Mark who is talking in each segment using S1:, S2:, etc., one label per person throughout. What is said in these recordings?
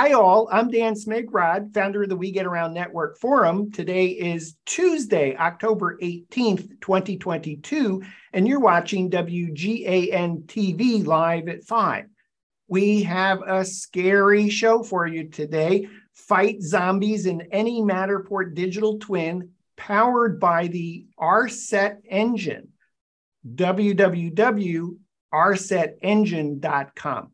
S1: Hi, all. I'm Dan Smigrod, founder of the We Get Around Network Forum. Today is Tuesday, October 18th, 2022, and you're watching WGAN TV live at 5. We have a scary show for you today. Fight zombies in any Matterport digital twin powered by the RSET engine. www.rsetengine.com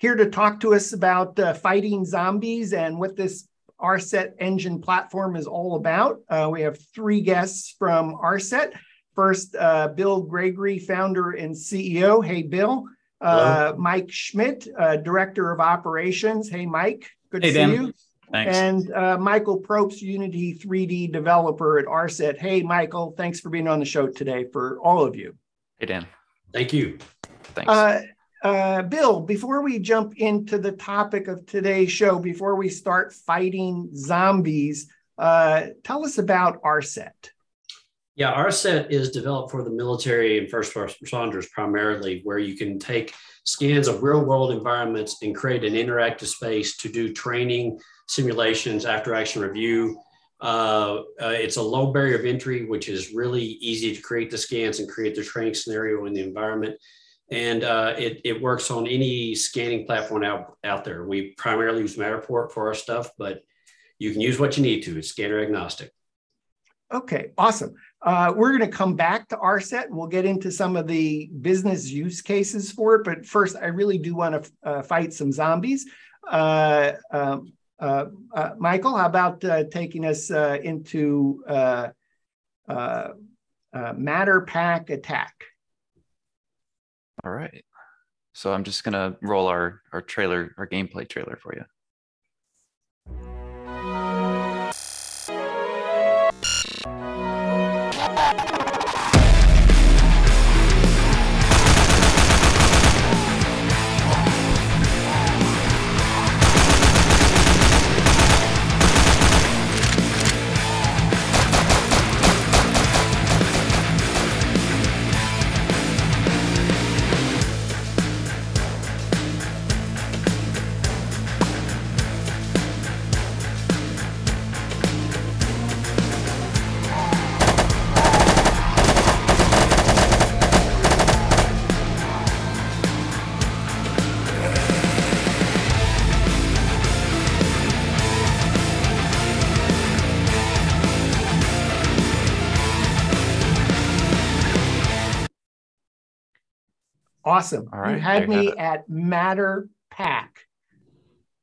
S1: here to talk to us about uh, fighting zombies and what this RSET engine platform is all about. Uh, we have three guests from RSET. First, uh, Bill Gregory, founder and CEO. Hey, Bill. Uh, Mike Schmidt, uh, Director of Operations. Hey, Mike. Good
S2: hey,
S1: to see
S2: Dan.
S1: you.
S2: Thanks.
S1: And uh, Michael Probst, Unity 3D developer at RSET. Hey, Michael, thanks for being on the show today for all of you.
S2: Hey, Dan.
S3: Thank you.
S2: Thanks.
S1: Uh, Bill, before we jump into the topic of today's show, before we start fighting zombies, uh, tell us about RSET.
S3: Yeah, RSET is developed for the military and first responders primarily, where you can take scans of real world environments and create an interactive space to do training, simulations, after action review. Uh, uh, it's a low barrier of entry, which is really easy to create the scans and create the training scenario in the environment and uh, it, it works on any scanning platform out, out there. We primarily use Matterport for our stuff, but you can use what you need to. It's scanner agnostic.
S1: Okay, awesome. Uh, we're going to come back to RSET and we'll get into some of the business use cases for it. But first, I really do want to uh, fight some zombies. Uh, um, uh, uh, Michael, how about uh, taking us into MatterPak Attack?
S2: All right. So I'm just gonna roll our our trailer, our gameplay trailer for you.
S1: Awesome.
S2: All right,
S1: you had me at Matter Pack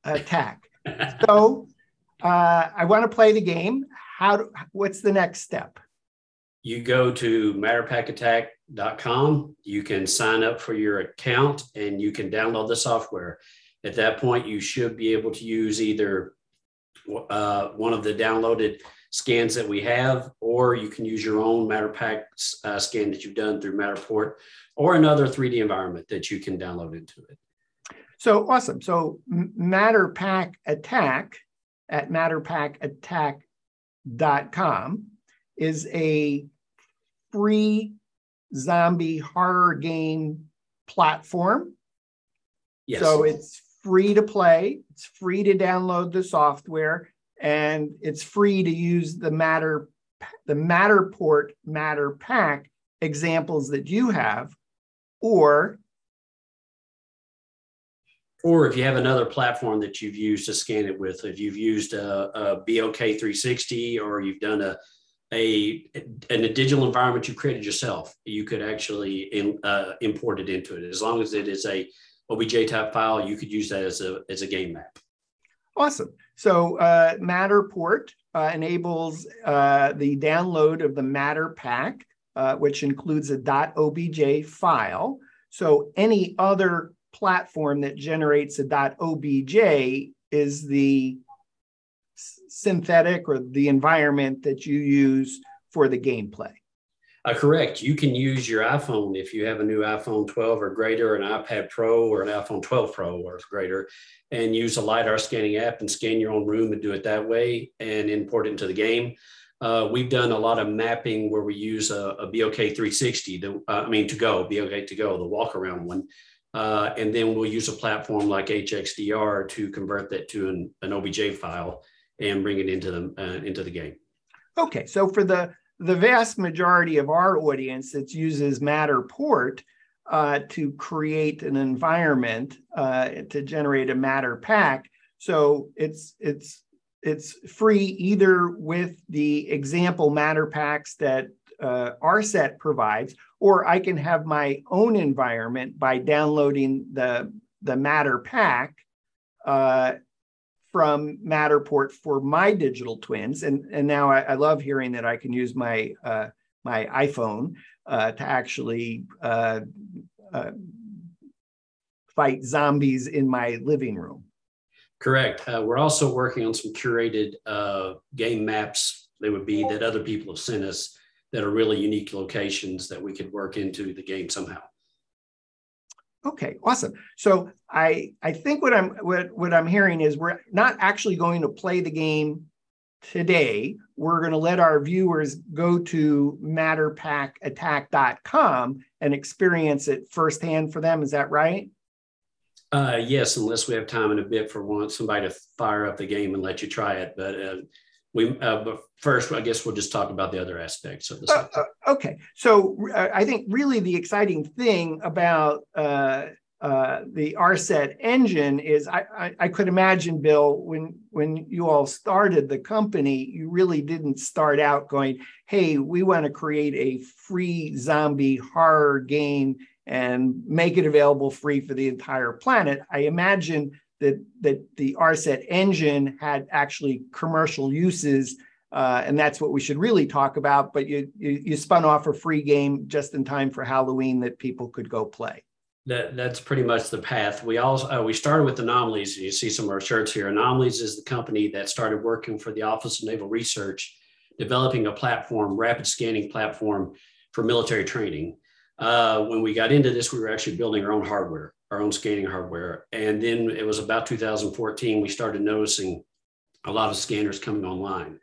S1: Attack. so uh, I want to play the game. How? Do, what's the next step?
S3: You go to matterpakattack.com. You can sign up for your account and you can download the software. At that point, you should be able to use either uh, one of the downloaded scans that we have, or you can use your own MatterPak uh, scan that you've done through Matterport, or another 3D environment that you can download into it.
S1: So awesome. So MatterPak Attack at matterpakattack.com is a free zombie horror game platform.
S3: Yes.
S1: So it's free to play, it's free to download the software, and it's free to use the Matter the Matterport MatterPak examples that you have, or
S3: or if you have another platform that you've used to scan it with, if you've used a, a BLK360 or you've done a a in a digital environment you created yourself, you could actually in, uh, import it into it. As long as it is a OBJ type file, you could use that as a as a game map.
S1: Awesome. So uh, Matterport uh, enables uh, the download of the MatterPak, uh, which includes a .obj file. So any other platform that generates a .obj is the synthetic or the environment that you use for the gameplay.
S3: Uh, correct. You can use your iPhone if you have a new iPhone 12 or greater, an iPad Pro or an iPhone 12 Pro or greater, and use a LiDAR scanning app and scan your own room and do it that way and import it into the game. Uh, we've done a lot of mapping where we use a, a BLK360, the, uh, I mean, to go, BLK2GO, the walk around one, Uh, and then we'll use a platform like HXDR to convert that to an, an OBJ file and bring it into the uh, into the game.
S1: Okay, so for the the vast majority of our audience that uses Matterport uh, to create an environment uh, to generate a MatterPak, so it's it's it's free either with the example MatterPaks that uh, RSET provides, or I can have my own environment by downloading the the MatterPak uh, from Matterport for my digital twins. And, and now I, I love hearing that I can use my, uh, my iPhone uh, to actually uh, uh fight zombies in my living room.
S3: Correct. Uh, we're also working on some curated uh, game maps. They would be that other people have sent us that are really unique locations that we could work into the game somehow.
S1: Okay, awesome. So I I think what I'm what, what I'm hearing is we're not actually going to play the game today. We're going to let our viewers go to matterpakattack.com and experience it firsthand for them. Is that right?
S3: Uh, yes, unless we have time in a bit for one somebody to fire up the game and let you try it. But uh, we uh, but first i guess we'll just talk about the other aspects of this uh, uh,
S1: okay so i think really the exciting thing about uh, uh, the rset engine is I, I, I could imagine bill when when you all started the company you really didn't start out going hey we want to create a free zombie horror game and make it available free for the entire planet i imagine that that the RSET engine had actually commercial uses, uh, and that's what we should really talk about. But you, you, you spun off a free game just in time for Halloween that people could go play.
S3: That that's pretty much the path. We also uh, we started with Enomalies. You see some of our shirts here. Enomalies is the company that started working for the Office of Naval Research, developing a platform, rapid scanning platform for military training. Uh, when we got into this, we were actually building our own hardware our own scanning hardware. And then it was about 2014, we started noticing a lot of scanners coming online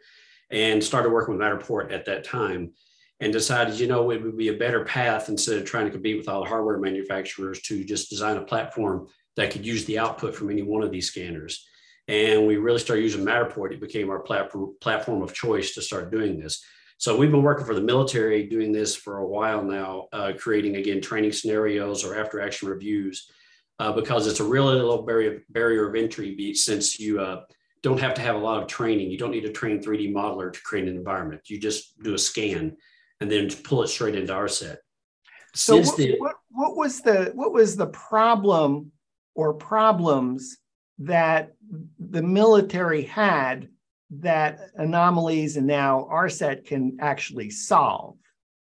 S3: and started working with Matterport at that time and decided, you know, it would be a better path instead of trying to compete with all the hardware manufacturers to just design a platform that could use the output from any one of these scanners. And we really started using Matterport. It became our platform, platform of choice to start doing this. So we've been working for the military doing this for a while now, uh, creating again training scenarios or after action reviews, uh, because it's a really low barrier barrier of entry. Since you uh, don't have to have a lot of training, you don't need to train 3D modeler to create an environment. You just do a scan and then pull it straight into RSET.
S1: So what, the, what, what was the what was the problem or problems that the military had that Enomalies and now RSET can actually solve?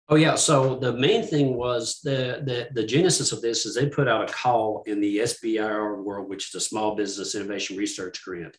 S3: Oh yeah. So the main thing was the, the the genesis of this is they put out a call in the SBIR world, which is a Small Business Innovation Research Grant,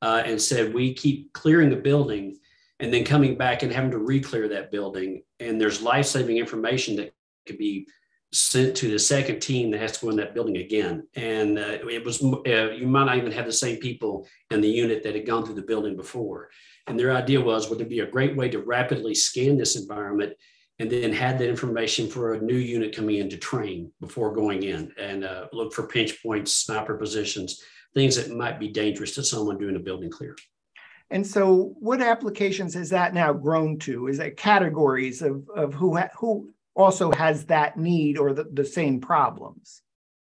S3: uh, and said we keep clearing the building and then coming back and having to re-clear that building, and there's life-saving information that could be sent to the second team that has to go in that building again. And uh, it was, uh, you might not even have the same people in the unit that had gone through the building before. And their idea was, would it be a great way to rapidly scan this environment and then had that information for a new unit coming in to train before going in and uh, look for pinch points, sniper positions, things that might be dangerous to someone doing a building clear.
S1: And so, what applications has that now grown to? Is it categories of, of who ha- who also has that need or the, the same problems?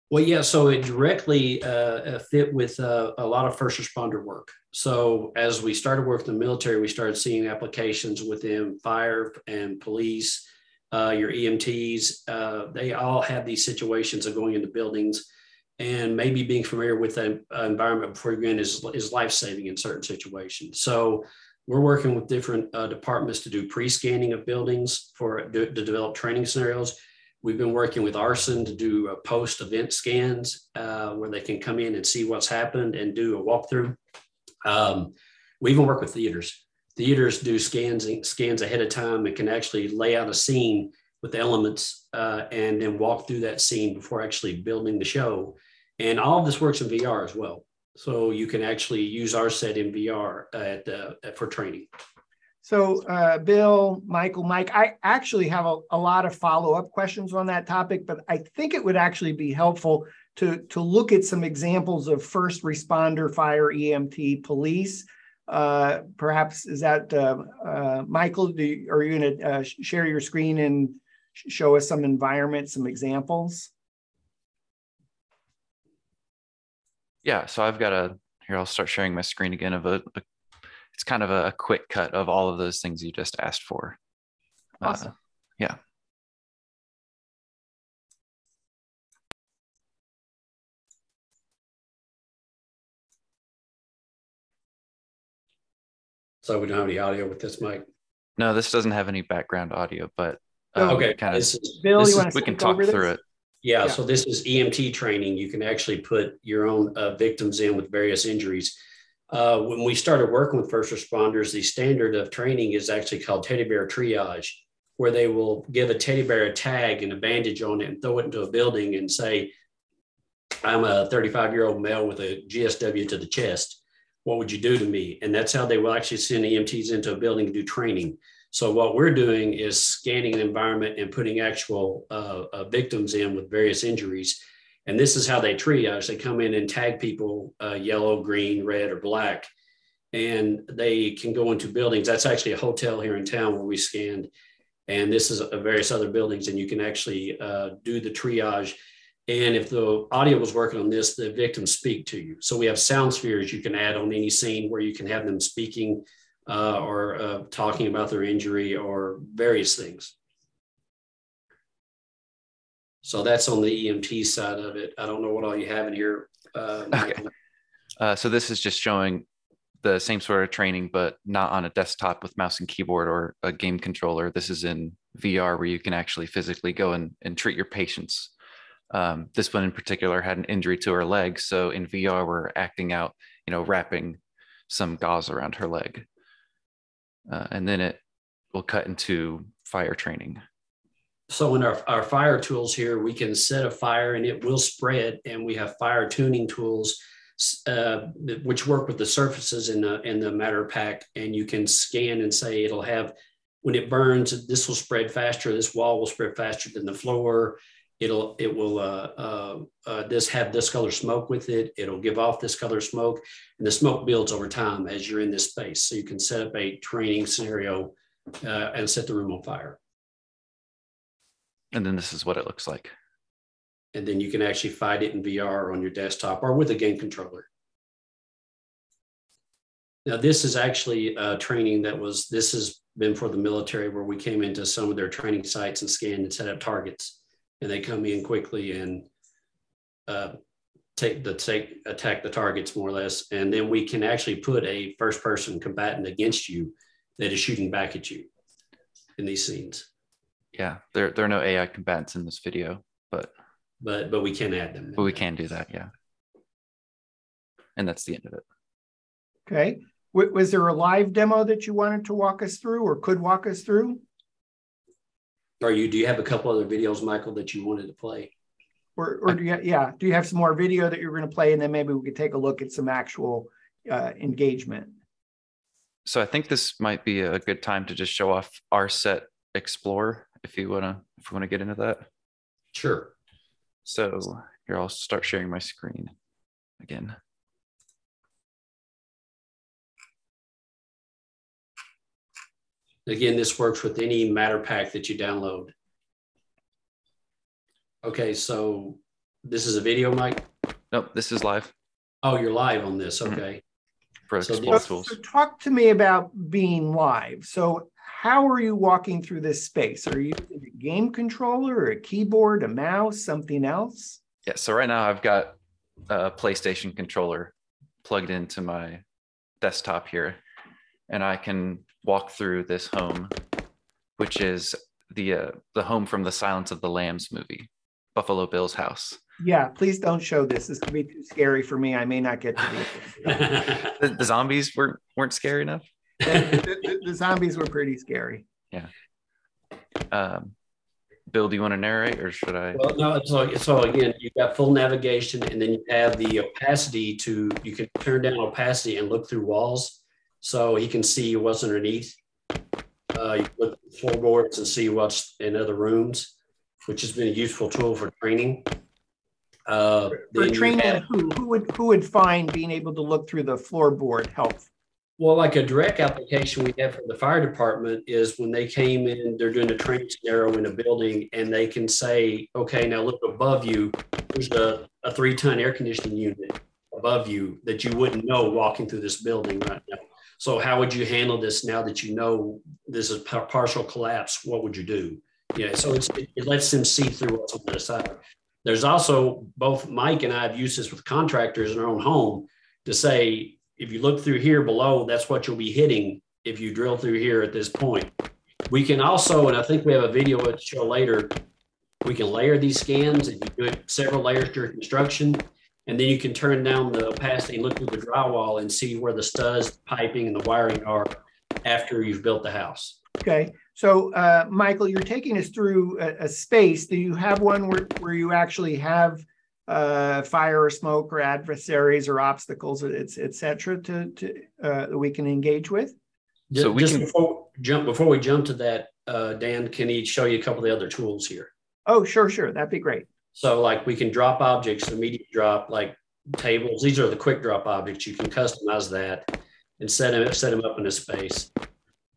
S3: Well, yeah, so it directly uh, uh, fit with uh, a lot of first responder work. So as we started working in the military, we started seeing applications within fire and police, uh, your EMTs. Uh, they all have these situations of going into buildings and maybe being familiar with the environment before you go in is, is life saving in certain situations. So we're working with different uh, departments to do pre-scanning of buildings for to, to, develop training scenarios. We've been working with Arson to do uh, post-event scans uh, where they can come in and see what's happened and do a walkthrough. Um, we even work with theaters. Theaters do scans scans ahead of time and can actually lay out a scene with elements uh, and then walk through that scene before actually building the show. And all of this works in VR as well. So you can actually use RSET in VR at, uh, for training.
S1: So, uh, Bill, Michael, Mike, I actually have a, a lot of follow up questions on that topic, but I think it would actually be helpful to, to look at some examples of first responder, fire, EMT, police. Uh, perhaps is that uh, uh Michael? You, are you going to uh, share your screen and show us some environments, some examples?
S2: Yeah, so I've got a here. I'll start sharing my screen again of a, a it's kind of a, a, quick cut of all of those things you just asked for.
S1: Uh, awesome. Uh,
S2: yeah.
S3: So we don't have any audio with this mic.
S2: No, this doesn't have any background audio, but
S3: uh, okay,
S2: kind of.
S1: Bill, you
S2: is, we can talk through
S3: this?
S2: it.
S3: Yeah, yeah, so this is EMT training. You can actually put your own uh, victims in with various injuries. Uh, when we started working with first responders, the standard of training is actually called teddy bear triage, where they will give a teddy bear a tag and a bandage on it and throw it into a building and say, I'm a 35 year old male with a GSW to the chest what would you do to me? And that's how they will actually send EMTs into a building to do training. So what we're doing is scanning an environment and putting actual uh, uh, victims in with various injuries. And this is how they triage. They come in and tag people uh, yellow, green, red, or black. And they can go into buildings. That's actually a hotel here in town where we scanned. And this is a various other buildings. And you can actually uh, do the triage and if the audio was working on this, the victims speak to you. So we have sound spheres you can add on any scene where you can have them speaking uh, or uh, talking about their injury or various things. So that's on the EMT side of it. I don't know what all you have in here. Uh,
S2: okay. Uh, so this is just showing the same sort of training, but not on a desktop with mouse and keyboard or a game controller. This is in VR where you can actually physically go and, and treat your patients um, this one in particular had an injury to her leg. So in VR, we're acting out, you know, wrapping some gauze around her leg. Uh, and then it will cut into fire training.
S3: So in our, our fire tools here, we can set a fire and it will spread. And we have fire tuning tools, uh, which work with the surfaces in the, in the MatterPak. And you can scan and say it'll have, when it burns, this will spread faster. This wall will spread faster than the floor it'll it will uh, uh, uh, this have this color smoke with it. It'll give off this color smoke and the smoke builds over time as you're in this space. So you can set up a training scenario uh, and set the room on fire.
S2: And then this is what it looks like.
S3: And then you can actually fight it in vr on your desktop or with a game controller. Now this is actually a training that was this has been for the military where we came into some of their training sites and scanned and set up targets and they come in quickly and uh, take the take attack the targets more or less, and then we can actually put a first person combatant against you that is shooting back at you in these scenes.
S2: Yeah, there there are no AI combatants in this video, but
S3: but but we can add them.
S2: But we can do that, yeah. And that's the end of it.
S1: Okay. Was there a live demo that you wanted to walk us through or could walk us through?
S3: Are you? Do you have a couple other videos, Michael, that you wanted to play?
S1: Or, or do you? Yeah. Do you have some more video that you're going to play, and then maybe we could take a look at some actual uh, engagement.
S2: So I think this might be a good time to just show off RSET Explore if you wanna if you wanna get into that.
S3: Sure.
S2: So here I'll start sharing my screen again.
S3: Again, this works with any MatterPak that you download. Okay, so this is a video, Mike?
S2: Nope, this is live.
S3: Oh, you're live on this. Mm-hmm. Okay.
S2: For so, Explore
S1: So talk to me about being live. So how are you walking through this space? Are you using a game controller or a keyboard, a mouse, something else?
S2: Yeah, so right now I've got a PlayStation controller plugged into my desktop here, and I can walk through this home, which is the uh, the home from the Silence of the Lambs movie, Buffalo Bill's house.
S1: Yeah, please don't show this. This could be too scary for me. I may not get to
S2: the, the, the zombies weren't weren't scary enough.
S1: the, the, the, zombies were pretty scary.
S2: Yeah. Um, Bill, do you want to narrate or should I?
S3: Well, no. So, so again, you've got full navigation, and then you have the opacity to you can turn down opacity and look through walls so he can see what's underneath. Uh, you look at floorboards and see what's in other rooms, which has been a useful tool for training.
S1: Uh, for training, have, who who would who would find being able to look through the floorboard helpful?
S3: Well, like a direct application we have for the fire department is when they came in, they're doing a training scenario in a building, and they can say, "Okay, now look above you. There's a, a three-ton air conditioning unit above you that you wouldn't know walking through this building right now." So, how would you handle this now that you know this is a partial collapse? What would you do? Yeah, so it, it lets them see through what's on the other side. There's also both Mike and I have used this with contractors in our own home to say, if you look through here below, that's what you'll be hitting if you drill through here at this point. We can also, and I think we have a video to show later, we can layer these scans and you do it several layers during construction. And then you can turn down the opacity and look through the drywall and see where the studs, piping, and the wiring are after you've built the house.
S1: Okay. So, uh, Michael, you're taking us through a, a, space. Do you have one where, where you actually have uh, fire or smoke or adversaries or obstacles, etc., to, to uh, that we can engage with?
S3: So we just can... before jump before we jump to that, uh, Dan, can he show you a couple of the other tools here?
S1: Oh, sure, sure, that'd be great.
S3: So, like, we can drop objects, immediate drop, like tables. These are the quick drop objects. You can customize that and set them set them up in a space.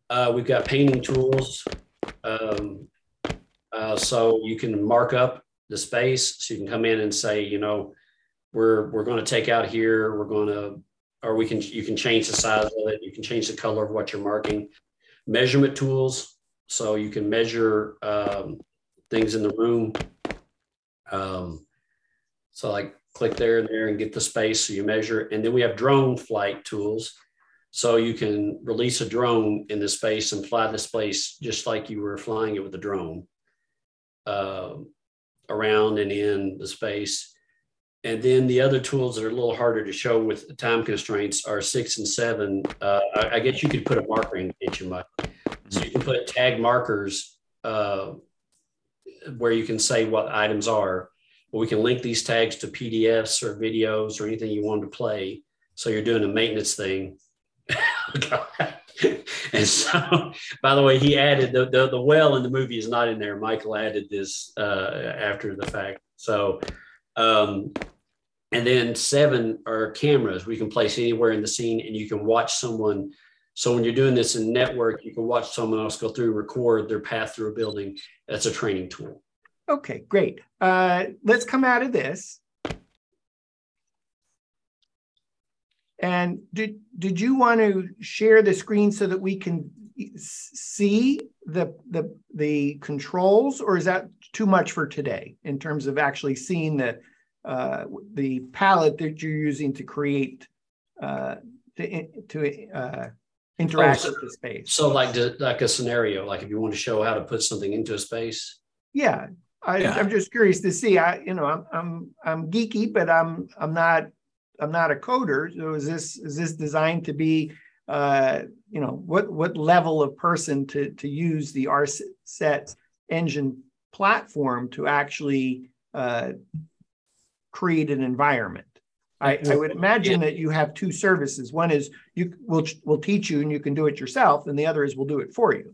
S3: Uh, we've got painting tools. Um, uh, so you can mark up the space. So you can come in and say, you know, we're we're going to take out here. We're going to, or we can you can change the size of it. You can change the color of what you're marking. Measurement tools. So you can measure um, things in the room. Um, so like click there and there and get the space so you measure. And then we have drone flight tools. So you can release a drone in the space and fly the space just like you were flying it with a drone uh, around and in the space. And then the other tools that are a little harder to show with time constraints are six and seven. Uh, I, I, guess you could put a marker in HMI. So you can put tag markers uh, where you can say what items are. Well, we can link these tags to PDFs or videos or anything you want to play. So you're doing a maintenance thing and so, by the way, he added the, the, the well in the movie is not in there. Michael added this uh, after the fact. So, um, and then seven are cameras we can place anywhere in the scene, and you can watch someone. So when you're doing this in network, you can watch someone else go through, record their path through a building. That's a training tool.
S1: Okay, great. Uh, let's come out of this And did did you want to share the screen so that we can see the the the controls, or is that too much for today in terms of actually seeing the uh, the palette that you're using to create uh, to to uh, interact oh, so, with the space?
S3: So, like the, like a scenario, like if you want to show how to put something into a space.
S1: Yeah, I, am just curious to see. I, you know, I'm I'm I'm geeky, but I'm I'm not I'm not a coder. So is this is this designed to be uh, you know what what level of person to to use the RSet engine platform to actually uh, create an environment? I, I, would imagine that you have two services. One is you will will teach you and you can do it yourself, and the other is we'll do it for you.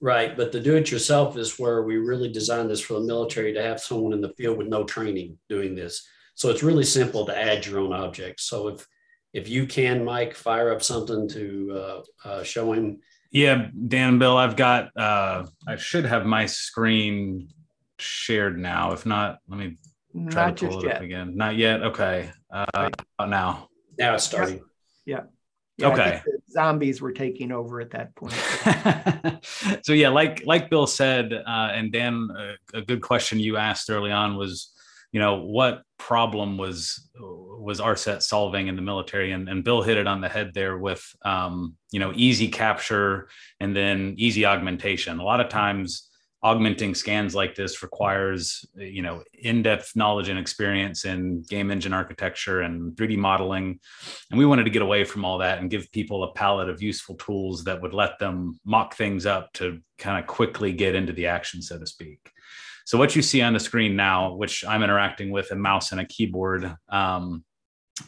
S3: Right, but the do-it-yourself is where we really designed this for the military to have someone in the field with no training doing this. So it's really simple to add your own objects. So if if you can, Mike, fire up something to uh, uh, show him.
S4: Yeah, Dan, Bill, I've got. Uh, I should have my screen shared now. If not, let me try not to pull it yet. up again. Not yet. Okay. Uh, now.
S3: Now it's starting.
S1: Yeah. yeah
S4: okay.
S1: zombies were taking over at that point.
S4: so yeah, like like Bill said, uh, and Dan, a good question you asked early on was you know what problem was was RSet solving in the military and, and Bill hit it on the head there with um, you know easy capture and then easy augmentation. A lot of times augmenting scans like this requires you know in-depth knowledge and experience in game engine architecture and 3D modeling and we wanted to get away from all that and give people a palette of useful tools that would let them mock things up to kind of quickly get into the action so to speak. So what you see on the screen now, which I'm interacting with a mouse and a keyboard, um,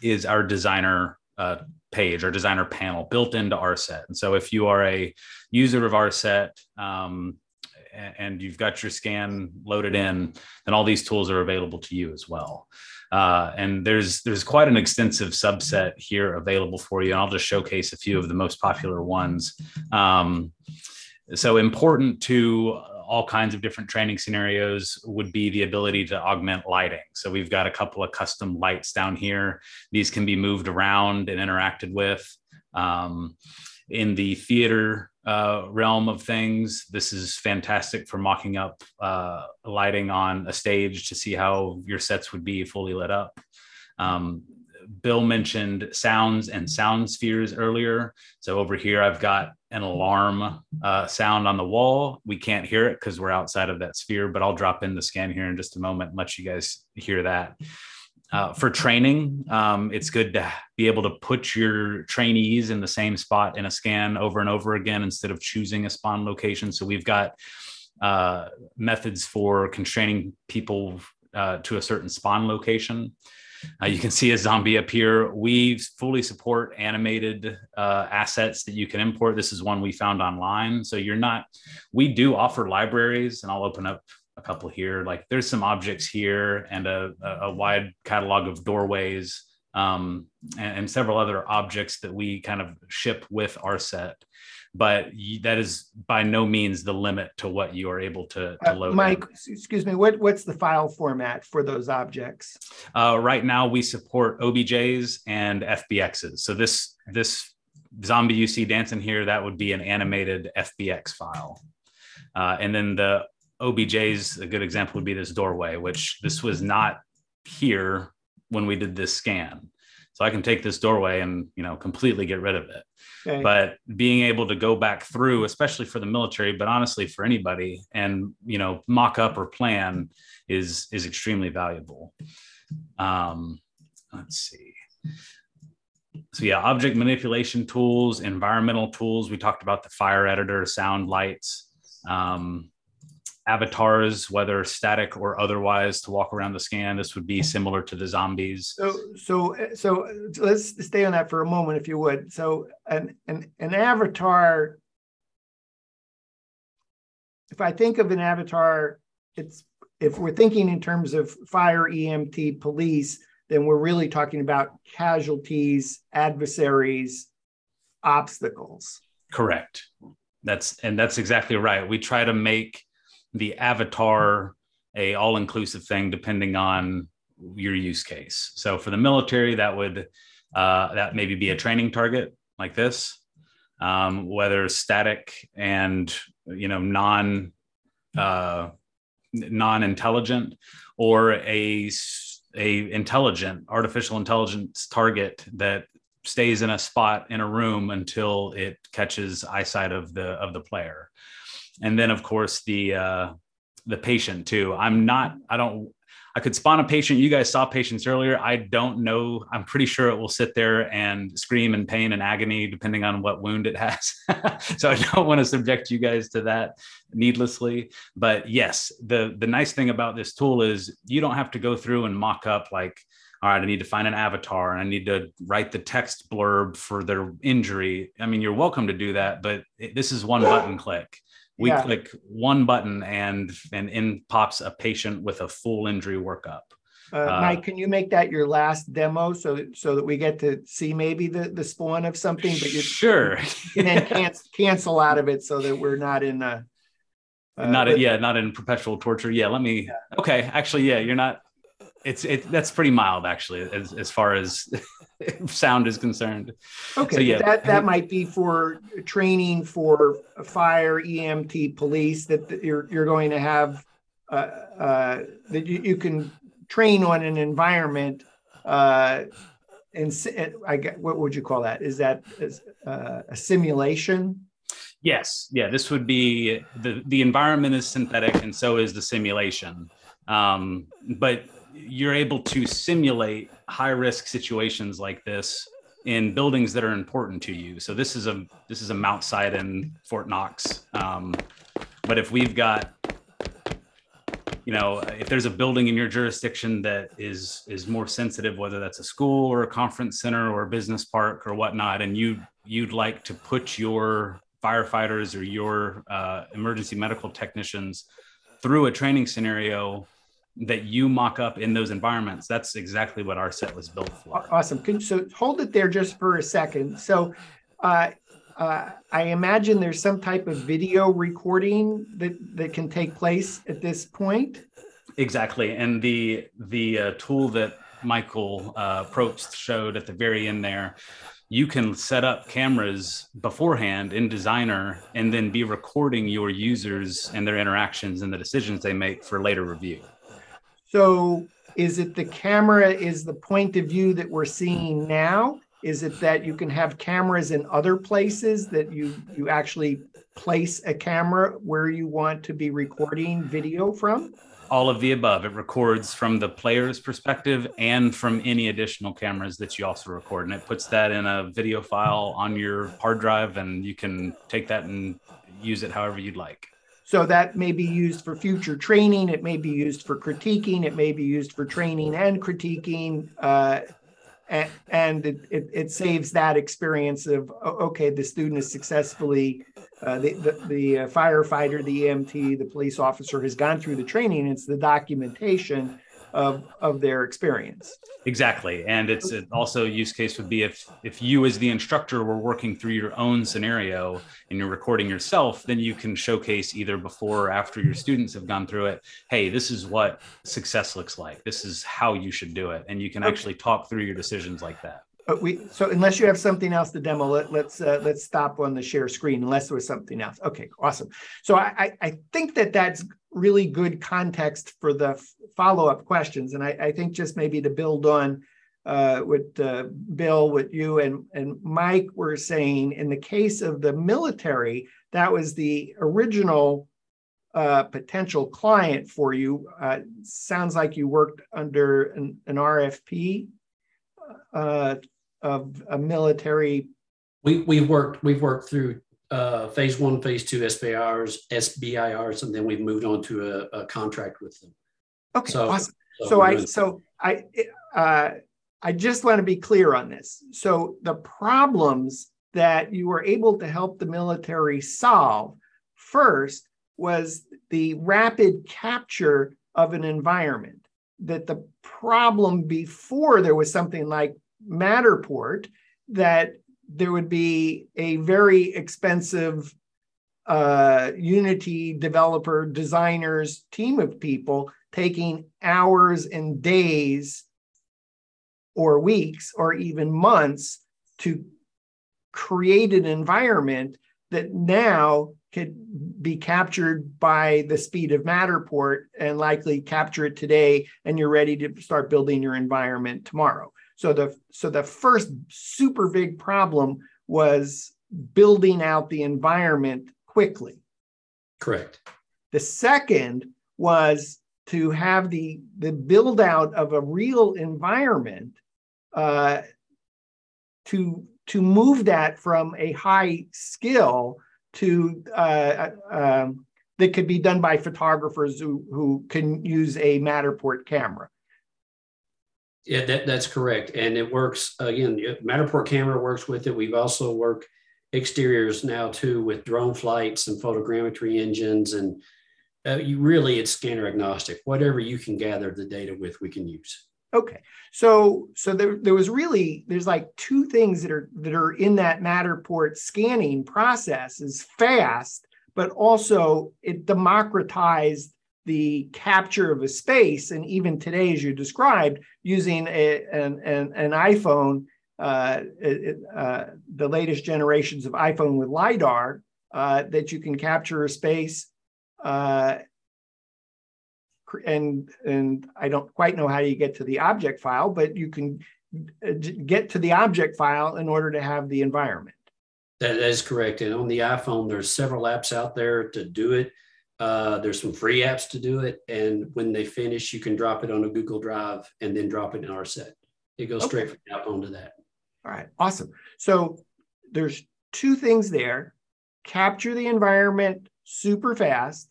S4: is our designer uh, page or designer panel built into RSET. And so if you are a user of RSET um, and you've got your scan loaded in, then all these tools are available to you as well. Uh, and there's there's quite an extensive subset here available for you. And I'll just showcase a few of the most popular ones. Um, so important to all kinds of different training scenarios would be the ability to augment lighting. So we've got a couple of custom lights down here. These can be moved around and interacted with. Um, in the theater uh, realm of things, this is fantastic for mocking up uh, lighting on a stage to see how your sets would be fully lit up. Um, Bill mentioned sounds and sound spheres earlier. So over here, I've got an alarm uh, sound on the wall. We can't hear it because we're outside of that sphere, but I'll drop in the scan here in just a moment and let you guys hear that. Uh, for training, um, it's good to be able to put your trainees in the same spot in a scan over and over again instead of choosing a spawn location. So we've got uh, methods for constraining people uh, to a certain spawn location. Uh, you can see a zombie up here. We fully support animated uh, assets that you can import. This is one we found online. So you're not, we do offer libraries, and I'll open up a couple here. Like there's some objects here and a, a wide catalog of doorways um, and, and, several other objects that we kind of ship with RSET. but that is by no means the limit to what you are able to, to uh, load.
S1: Uh, Mike, in. excuse me, what, what's the file format for those objects?
S4: Uh, right now, we support OBJs and FBXs. So this this zombie you see dancing here, that would be an animated FBX file. Uh, and then the OBJs, a good example would be this doorway, which this was not here when we did this scan. So I can take this doorway and you know completely get rid of it. Okay. But being able to go back through, especially for the military, but honestly for anybody, and you know mock up or plan is is extremely valuable. Um, let's see. So yeah, object manipulation tools, environmental tools. We talked about the fire editor, sound lights. Um, avatars, whether static or otherwise, to walk around the scan. This would be similar to the zombies.
S1: So, so, so let's stay on that for a moment, if you would. So, an an, an avatar. If I think of an avatar, it's if we're thinking in terms of fire, EMT, police, then we're really talking about casualties, adversaries, obstacles.
S4: Correct. That's and that's exactly right. We try to make the avatar a all-inclusive thing depending on your use case. So for the military, that would uh, that maybe be a training target like this, um, whether static and you know non uh, non-intelligent or a a intelligent artificial intelligence target that stays in a spot in a room until it catches eyesight of the of the player and then of course the uh, the patient too. I'm not. I don't. I could spawn a patient. You guys saw patients earlier. I don't know. I'm pretty sure it will sit there and scream in pain and agony depending on what wound it has. so I don't want to subject you guys to that needlessly. But yes, the the nice thing about this tool is you don't have to go through and mock up like all right, I need to find an avatar and I need to write the text blurb for their injury. I mean, you're welcome to do that, but this is one button click we yeah. click one button and and in pops a patient with a full injury workup
S1: uh, uh, Mike, can you make that your last demo so that, so that we get to see maybe the, the spawn of something, but you
S4: sure
S1: and then cancel, cancel out of it so that we're not in a
S4: uh, not a, yeah not in perpetual torture. Yeah, let me. Yeah. Okay, actually, yeah, you're not. It's it that's pretty mild actually as as far as sound is concerned.
S1: Okay, so, yeah. that that might be for training for fire, EMT, police that you're you're going to have uh, uh, that you, you can train on an environment. Uh, and I get what would you call that? Is that uh, a simulation?
S4: Yes, yeah. This would be the the environment is synthetic, and so is the simulation. Um, but you're able to simulate high risk situations like this in buildings that are important to you. So this is a this is a Mount Sidon, Fort Knox. Um, but if we've got you know, if there's a building in your jurisdiction that is is more sensitive, whether that's a school or a conference center or a business park or whatnot, and you you'd like to put your firefighters or your uh, emergency medical technicians through a training scenario that you mock up in those environments. That's exactly what RSET was built for.
S1: Awesome. Can, so hold it there just for a second. So uh, uh, I imagine there's some type of video recording that, that can take place at this point.
S4: Exactly. And the the uh, tool that Michael uh, Probst showed at the very end there you can set up cameras beforehand in designer and then be recording your users and their interactions and the decisions they make for later review
S1: so is it the camera is the point of view that we're seeing now is it that you can have cameras in other places that you you actually place a camera where you want to be recording video from
S4: all of the above. It records from the player's perspective and from any additional cameras that you also record. And it puts that in a video file on your hard drive, and you can take that and use it however you'd like.
S1: So that may be used for future training. It may be used for critiquing. It may be used for training and critiquing. Uh, and, and it, it, it, saves that experience of, okay, the student is successfully uh, the, the, the uh, firefighter, the EMT, the police officer has gone through the training. It's the documentation of, of their experience.
S4: Exactly. And it's it also use case would be if if you as the instructor were working through your own scenario and you're recording yourself, then you can showcase either before or after your students have gone through it, hey, this is what success looks like. This is how you should do it. And you can actually talk through your decisions like that.
S1: But we so unless you have something else to demo, let, let's uh, let's stop on the share screen unless there was something else. Okay, awesome. So I I think that that's really good context for the follow up questions, and I, I think just maybe to build on uh, what uh, Bill, what you and and Mike were saying in the case of the military, that was the original uh, potential client for you. Uh, sounds like you worked under an, an RFP uh, of a military?
S3: We we've worked we've worked through uh, phase one, phase two SBIRs, SBIRs, and then we've moved on to a, a contract with them.
S1: Okay, so, awesome. So, so I so I uh, I just want to be clear on this. So the problems that you were able to help the military solve first was the rapid capture of an environment. That the problem before there was something like Matterport that there would be a very expensive uh, Unity developer designers team of people taking hours and days or weeks or even months to create an environment that now could be captured by the speed of Matterport and likely capture it today and you're ready to start building your environment tomorrow. So the so the first super big problem was building out the environment quickly.
S3: Correct.
S1: The second was to have the the build out of a real environment uh, to to move that from a high skill to uh, um, that could be done by photographers who, who can use a Matterport camera.
S3: Yeah, that, that's correct. And it works again, Matterport camera works with it. We've also worked exteriors now too with drone flights and photogrammetry engines. And uh, you really, it's scanner agnostic. Whatever you can gather the data with, we can use.
S1: Okay. So so there, there was really there's like two things that are that are in that Matterport scanning process is fast, but also it democratized the capture of a space. And even today, as you described, using a, an, an, an iPhone, uh, it, uh, the latest generations of iPhone with LiDAR, uh, that you can capture a space. Uh, and and I don't quite know how you get to the object file, but you can uh, get to the object file in order to have the environment.
S3: That is correct. And on the iPhone, there's several apps out there to do it. Uh, there's some free apps to do it. And when they finish, you can drop it on a Google Drive and then drop it in RSET. It goes okay. straight from app onto that.
S1: All right, awesome. So there's two things there. Capture the environment super fast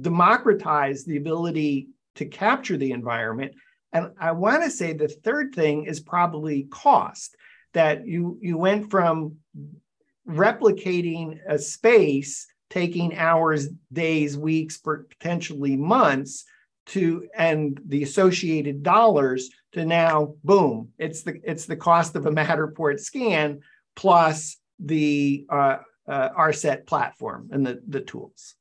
S1: democratize the ability to capture the environment. And I want to say the third thing is probably cost. That you you went from replicating a space taking hours, days, weeks, potentially months to and the associated dollars to now boom it's the it's the cost of a matterport scan plus the uh, uh, rset platform and the the tools.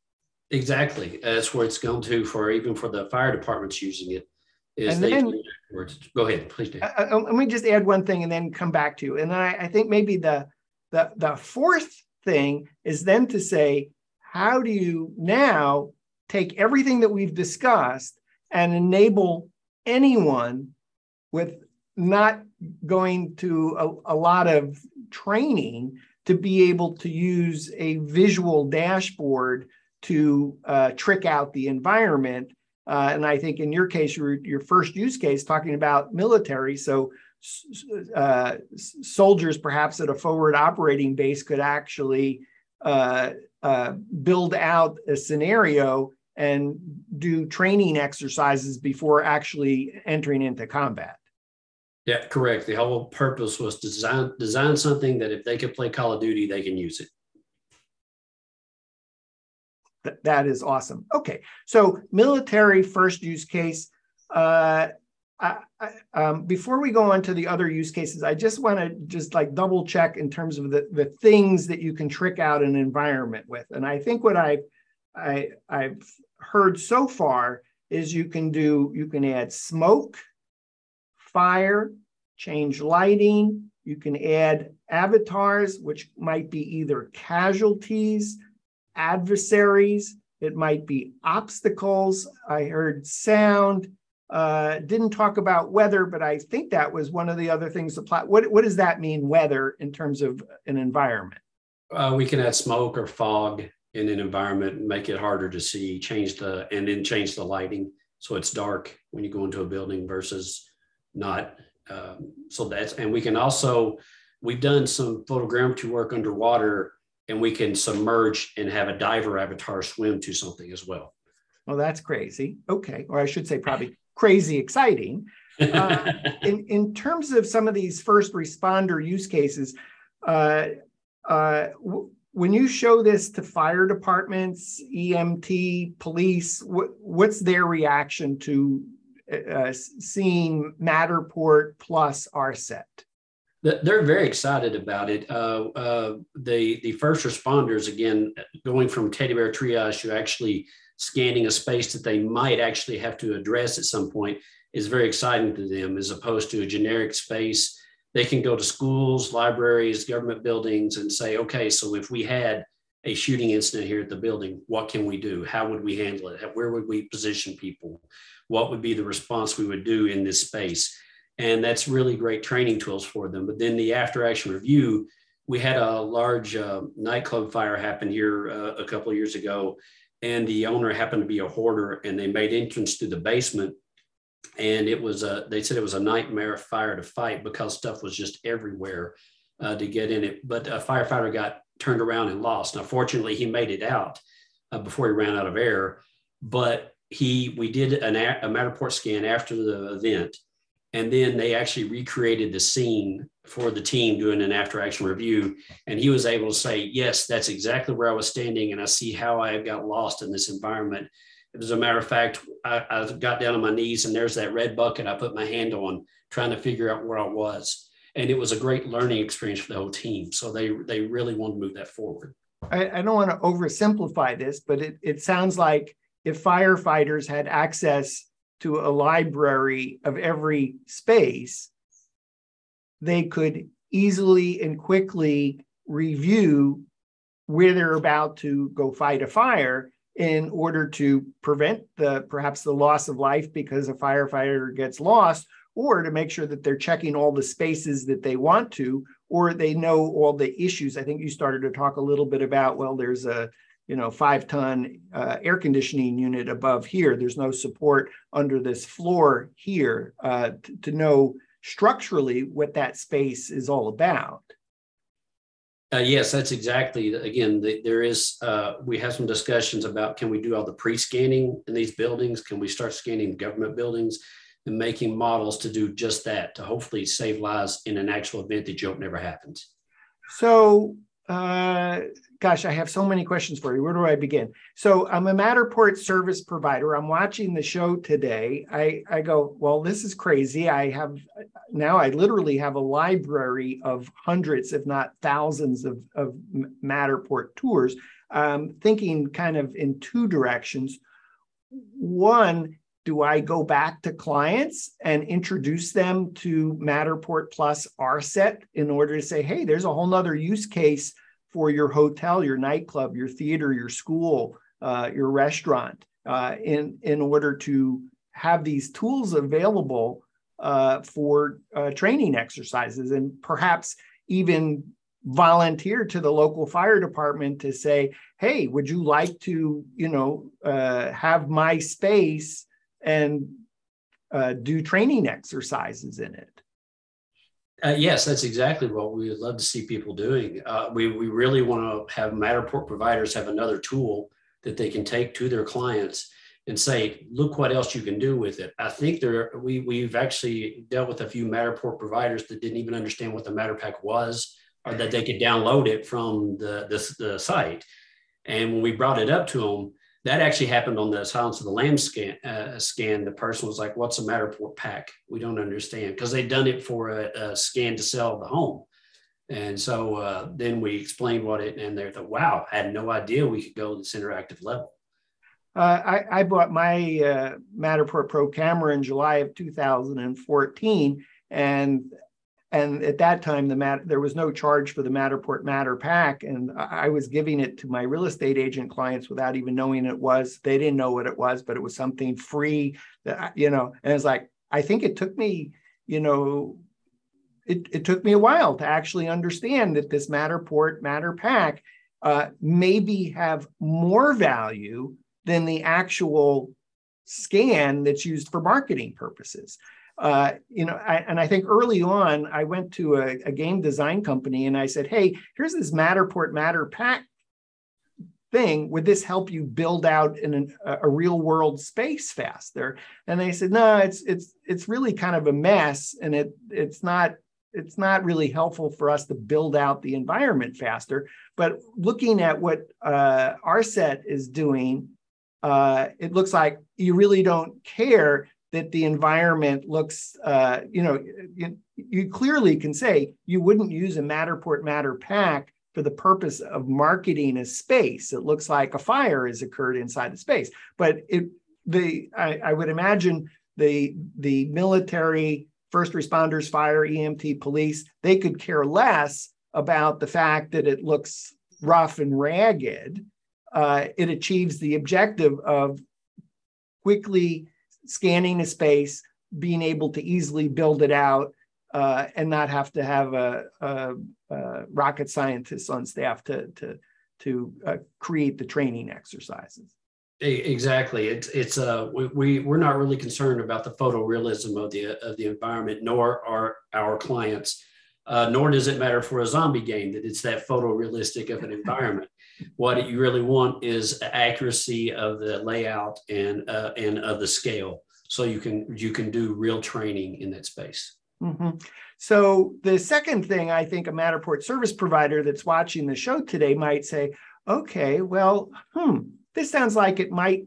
S3: Exactly. That's where it's going to for even for the fire departments using it is and they then, go ahead please do.
S1: Uh, uh, let me just add one thing and then come back to you. And I, I think maybe the the the fourth thing is then to say how do you now take everything that we've discussed and enable anyone with not going to a, a, lot of training to be able to use a visual dashboard to uh, trick out the environment. Uh, and I think in your case, your, your first use case talking about military. So uh, soldiers perhaps at a forward operating base could actually uh, build out a scenario and do training exercises before actually entering into combat.
S3: Yeah, correct. The whole purpose was to design design something that if they could play Call of Duty, they can use it.
S1: Th- that is awesome. Okay, so military first use case. Uh, I, um, before we go on to the other use cases, I just want to just like double check in terms of the, the things that you can trick out an environment with. And I think what I, I I've heard so far is you can do you can add smoke, fire, change lighting. You can add avatars, which might be either casualties, adversaries. It might be obstacles. I heard sound uh, didn't talk about weather, but I think that was one of the other things. Apply. What what does that mean, weather, in terms of an environment?
S3: Uh, we can add smoke or fog in an environment, make it harder to see. Change the and then change the lighting so it's dark when you go into a building versus not. Um, so that's and we can also we've done some photogrammetry work underwater, and we can submerge and have a diver avatar swim to something as well.
S1: Well, that's crazy. Okay, or I should say probably crazy exciting. Uh, in, in terms of some of these first responder use cases, uh, uh, w- when you show this to fire departments, EMT, police, what's their reaction to uh, seeing Matterport plus RSET?
S3: They're very excited about it. Uh, uh, the the first responders, again, going from teddy bear triage to actually scanning a space that they might actually have to address at some point is very exciting to them as opposed to a generic space. They can go to schools, libraries, government buildings and say, okay, so if we had a shooting incident here at the building, what can we do? How would we handle it? Where would we position people? What would be the response we would do in this space? And that's really great training tools for them. But then the after action review, we had a large uh, nightclub fire happen here uh, a couple of years ago and the owner happened to be a hoarder and they made entrance to the basement. And it was a they said it was a nightmare fire to fight because stuff was just everywhere uh, to get in it. But a firefighter got turned around and lost. Now fortunately he made it out uh, before he ran out of air. But he we did an, a matterport scan after the event and then they actually recreated the scene for the team doing an after action review. And he was able to say, Yes, that's exactly where I was standing. And I see how I got lost in this environment. As a matter of fact, I, I got down on my knees and there's that red bucket I put my hand on, trying to figure out where I was. And it was a great learning experience for the whole team. So they, they really want to move that forward.
S1: I, I don't want to oversimplify this, but it, it sounds like if firefighters had access to a library of every space, they could easily and quickly review where they're about to go fight a fire in order to prevent the perhaps the loss of life because a firefighter gets lost or to make sure that they're checking all the spaces that they want to or they know all the issues i think you started to talk a little bit about well there's a you know, five ton uh, air conditioning unit above here. There's no support under this floor here uh, to know structurally what that space is all about.
S3: Uh, yes, that's exactly. Again, the, there is. Uh, we have some discussions about can we do all the pre-scanning in these buildings? Can we start scanning government buildings and making models to do just that to hopefully save lives in an actual event that you hope never happens.
S1: So, uh, gosh, I have so many questions for you. Where do I begin? So, I'm a Matterport service provider. I'm watching the show today. I, I go, well, this is crazy. I have now, I literally have a library of hundreds, if not thousands, of, of Matterport tours. Um, thinking kind of in two directions. One, do I go back to clients and introduce them to Matterport Plus RSET in order to say, hey, there's a whole nother use case for your hotel, your nightclub, your theater, your school, uh, your restaurant, uh, in, in order to have these tools available uh, for uh, training exercises and perhaps even volunteer to the local fire department to say, hey, would you like to, you know, uh, have my space and uh, do training exercises in it.
S3: Uh, yes, that's exactly what we would love to see people doing. Uh, we, we really want to have Matterport providers have another tool that they can take to their clients and say, look what else you can do with it. I think there we we've actually dealt with a few Matterport providers that didn't even understand what the MatterPak was or that they could download it from the, the, the site. And when we brought it up to them, that actually happened on the Silence of the Lambs scan. Uh, scan, the person was like, "What's a Matterport pack? We don't understand," because they'd done it for a, a, scan to sell the home. And so uh, then we explained what it, and they're like, "Wow, I had no idea we could go to this interactive level."
S1: Uh, I, I, bought my uh, Matterport Pro camera in July of 2014, and and at that time the mat there was no charge for the matterport MatterPak and i was giving it to my real estate agent clients without even knowing it was they didn't know what it was but it was something free that you know and it's like i think it took me you know it, it took me a while to actually understand that this matterport MatterPak uh, maybe have more value than the actual scan that's used for marketing purposes uh, you know, I, and I think early on, I went to a, a, game design company and I said, "Hey, here's this Matterport MatterPak thing. Would this help you build out in an, a real world space faster?" And they said, "No, it's it's it's really kind of a mess, and it it's not." It's not really helpful for us to build out the environment faster. But looking at what uh, RSET is doing, uh, it looks like you really don't care that the environment looks, uh, you know, you, you, clearly can say you wouldn't use a Matterport MatterPak for the purpose of marketing a space. It looks like a fire has occurred inside the space, but it the I, I would imagine the the military, first responders, fire, EMT, police, they could care less about the fact that it looks rough and ragged. Uh, it achieves the objective of quickly scanning a space, being able to easily build it out, uh, and not have to have a, a, a, rocket scientist on staff to to to uh, create the training exercises.
S3: Exactly. It's it's uh we, we we're not really concerned about the photorealism of the of the environment, nor are our clients. Uh, nor does it matter for a zombie game that it's that photorealistic of an environment. What you really want is accuracy of the layout and uh, and of the scale, so you can you can do real training in that space.
S1: Mm-hmm. So the second thing I think a Matterport service provider that's watching the show today might say, okay, well, hmm, this sounds like it might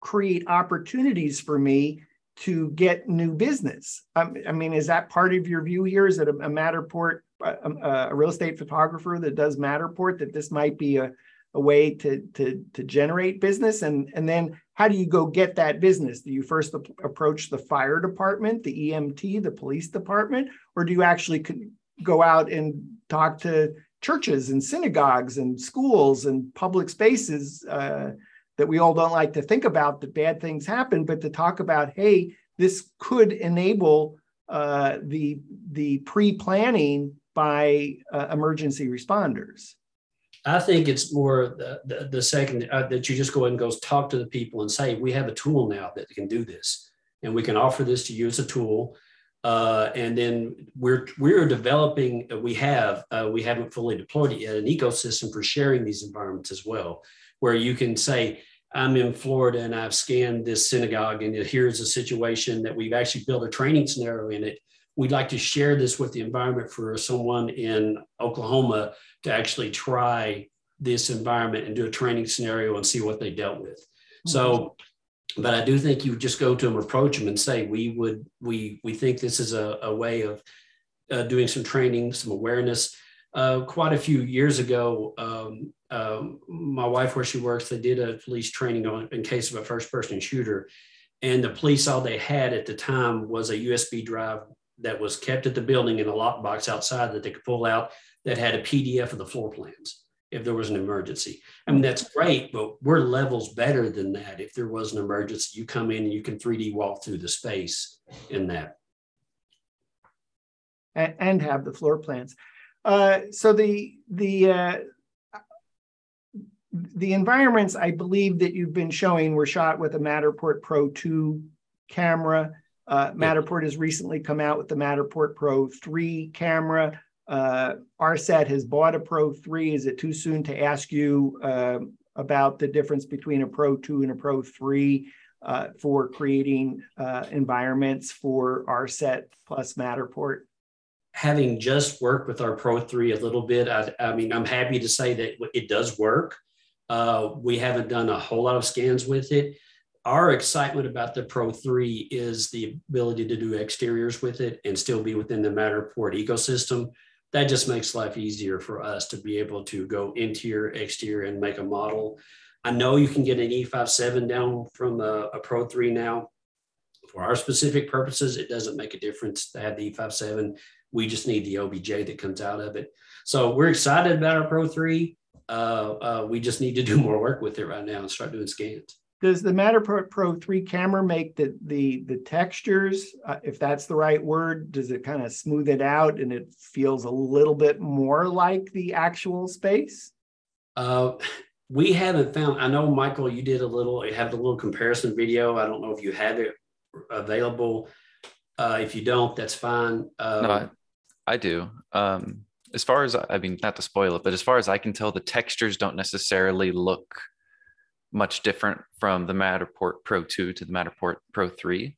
S1: create opportunities for me to get new business. Um, I mean, is that part of your view here? Is it a, a Matterport, a, um, a, real estate photographer that does Matterport, that this might be a, a way to, to, to generate business? And, and then how do you go get that business? Do you first approach the fire department, the EMT, the police department, or do you actually go out and talk to churches and synagogues and schools and public spaces? Uh, that we all don't like to think about that bad things happen, but to talk about, hey, this could enable uh, the the pre-planning by uh, emergency responders.
S3: I think it's more the, the, the second uh, that you just go ahead and go talk to the people and say, we have a tool now that can do this, and we can offer this to you as a tool. Uh, and then we're we're developing. We have uh, we haven't fully deployed it yet. An ecosystem for sharing these environments as well, where you can say, "I'm in Florida and I've scanned this synagogue, and here's a situation that we've actually built a training scenario in it. We'd like to share this with the environment for someone in Oklahoma to actually try this environment and do a training scenario and see what they dealt with." Mm-hmm. So but I do think you just go to them, approach them, and say, "We would, we, we think this is a, a way of uh, doing some training, some awareness." Uh, quite a few years ago, um, um, my wife, where she works, they did a police training on in case of a first-person shooter, and the police all they had at the time was a USB drive that was kept at the building in a lockbox outside that they could pull out that had a PDF of the floor plans if there was an emergency. I mean, that's great, but we're levels better than that. If there was an emergency, you come in and you can 3D walk through the space in that.
S1: And, have the floor plans. Uh, so the the uh, the environments I believe that you've been showing were shot with a Matterport Pro 2 camera. Uh, Matterport has recently come out with the Matterport Pro 3 camera. Uh, RSET has bought a Pro 3. Is it too soon to ask you uh, about the difference between a Pro 2 and a Pro 3 uh, for creating uh, environments for RSET plus Matterport?
S3: Having just worked with our Pro 3 a little bit, I, I mean, I'm happy to say that it does work. Uh, we haven't done a whole lot of scans with it. Our excitement about the Pro 3 is the ability to do exteriors with it and still be within the Matterport ecosystem that just makes life easier for us to be able to go interior, exterior, and make a model. I know you can get an E57 down from a, a Pro 3 now. For our specific purposes, it doesn't make a difference to have the E57. We just need the OBJ that comes out of it. So we're excited about our Pro 3. Uh, uh, we just need to do more work with it right now and start doing scans
S1: does the Matterport Pro 3 camera make the the the textures, uh, if that's the right word, does it kind of smooth it out and it feels a little bit more like the actual space?
S3: Uh, we haven't found. I know Michael, you did a little. You had a little comparison video. I don't know if you have it available. Uh, if you don't, that's fine.
S2: Um, no, I, I do. Um, as far as I mean, not to spoil it, but as far as I can tell, the textures don't necessarily look much different from the Matterport Pro 2 to the Matterport Pro 3.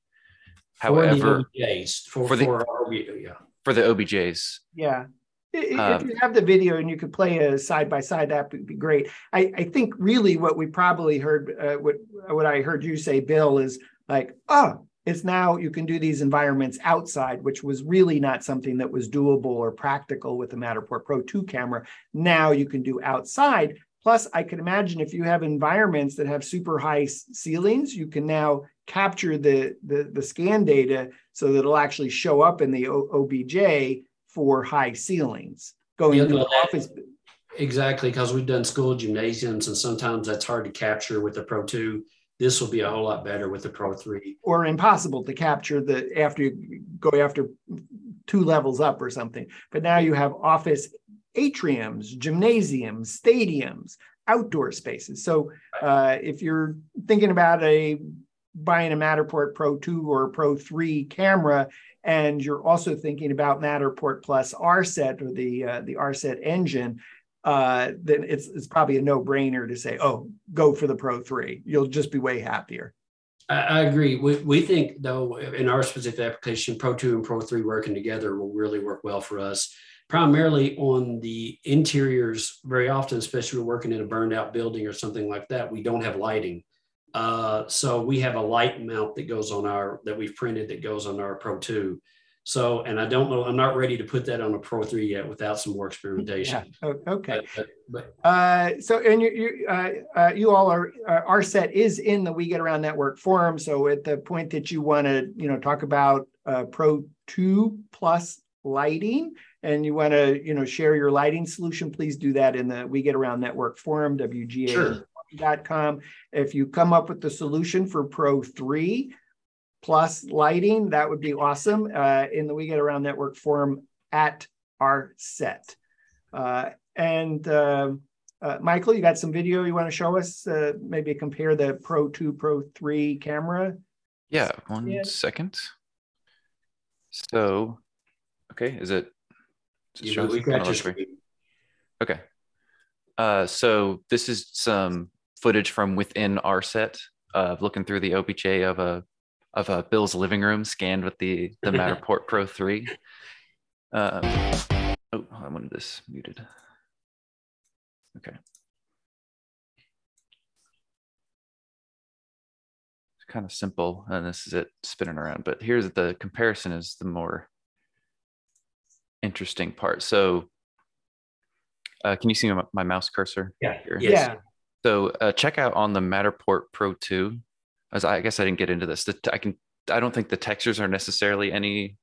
S3: However, for the OBJs, for, for the,
S2: for, yeah. for the OBJs.
S1: Yeah. If um, you have the video and you could play a side by side, that would be great. I, I think really what we probably heard, uh, what what I heard you say, Bill, is like, oh, it's now you can do these environments outside, which was really not something that was doable or practical with the Matterport Pro 2 camera. Now you can do outside, Plus, I can imagine if you have environments that have super high ceilings, you can now capture the, the, the scan data so that it'll actually show up in the OBJ for high ceilings going yeah, into the office.
S3: Exactly, because we've done school gymnasiums, and sometimes that's hard to capture with the Pro 2. This will be a whole lot better with the Pro 3.
S1: Or impossible to capture the after you go after two levels up or something. But now you have office atriums, gymnasiums, stadiums, outdoor spaces. So uh, if you're thinking about a buying a Matterport Pro 2 or Pro 3 camera, and you're also thinking about Matterport Plus RSET or the uh, the RSET engine, uh, then it's it's probably a no brainer to say, oh, go for the Pro 3. You'll just be way happier.
S3: I, I agree. We, we think though in our specific application, Pro 2 and Pro 3 working together will really work well for us primarily on the interiors very often especially we're working in a burned out building or something like that we don't have lighting. Uh, so we have a light mount that goes on our that we've printed that goes on our pro 2 so and i don't know i'm not ready to put that on a pro 3 yet without some more experimentation.
S1: Yeah. okay. But, but, but. Uh, so and you you, uh, uh, you all are uh, RSET is in the we get around network forum. So at the point that you want to you know talk about uh, pro 2 plus lighting and you want to you know share your lighting solution please do that in the we get around network forum wgan.com sure. if you come up with the solution for pro 3 plus lighting that would be awesome uh, in the we get around network forum at RSET uh, and uh, uh michael you got some video you want to show us uh, maybe compare the pro 2 pro 3 camera
S2: yeah one yeah. second So, okay, is it?
S3: Is it we got your
S2: Okay. Uh, so this is some footage from within RSET of looking through the OBJ of a of a Bill's living room scanned with the the Matterport Pro 3. Um, oh, I wanted this muted. Okay. It's kind of simple, and this is it spinning around. But here's the comparison is the more interesting part. So uh, can you see my, my mouse cursor?
S3: Yeah.
S1: Here? Yes. Yeah.
S2: So uh, check out on the Matterport Pro 2. As I, I guess I didn't get into this. The, I can. I don't think the textures are necessarily any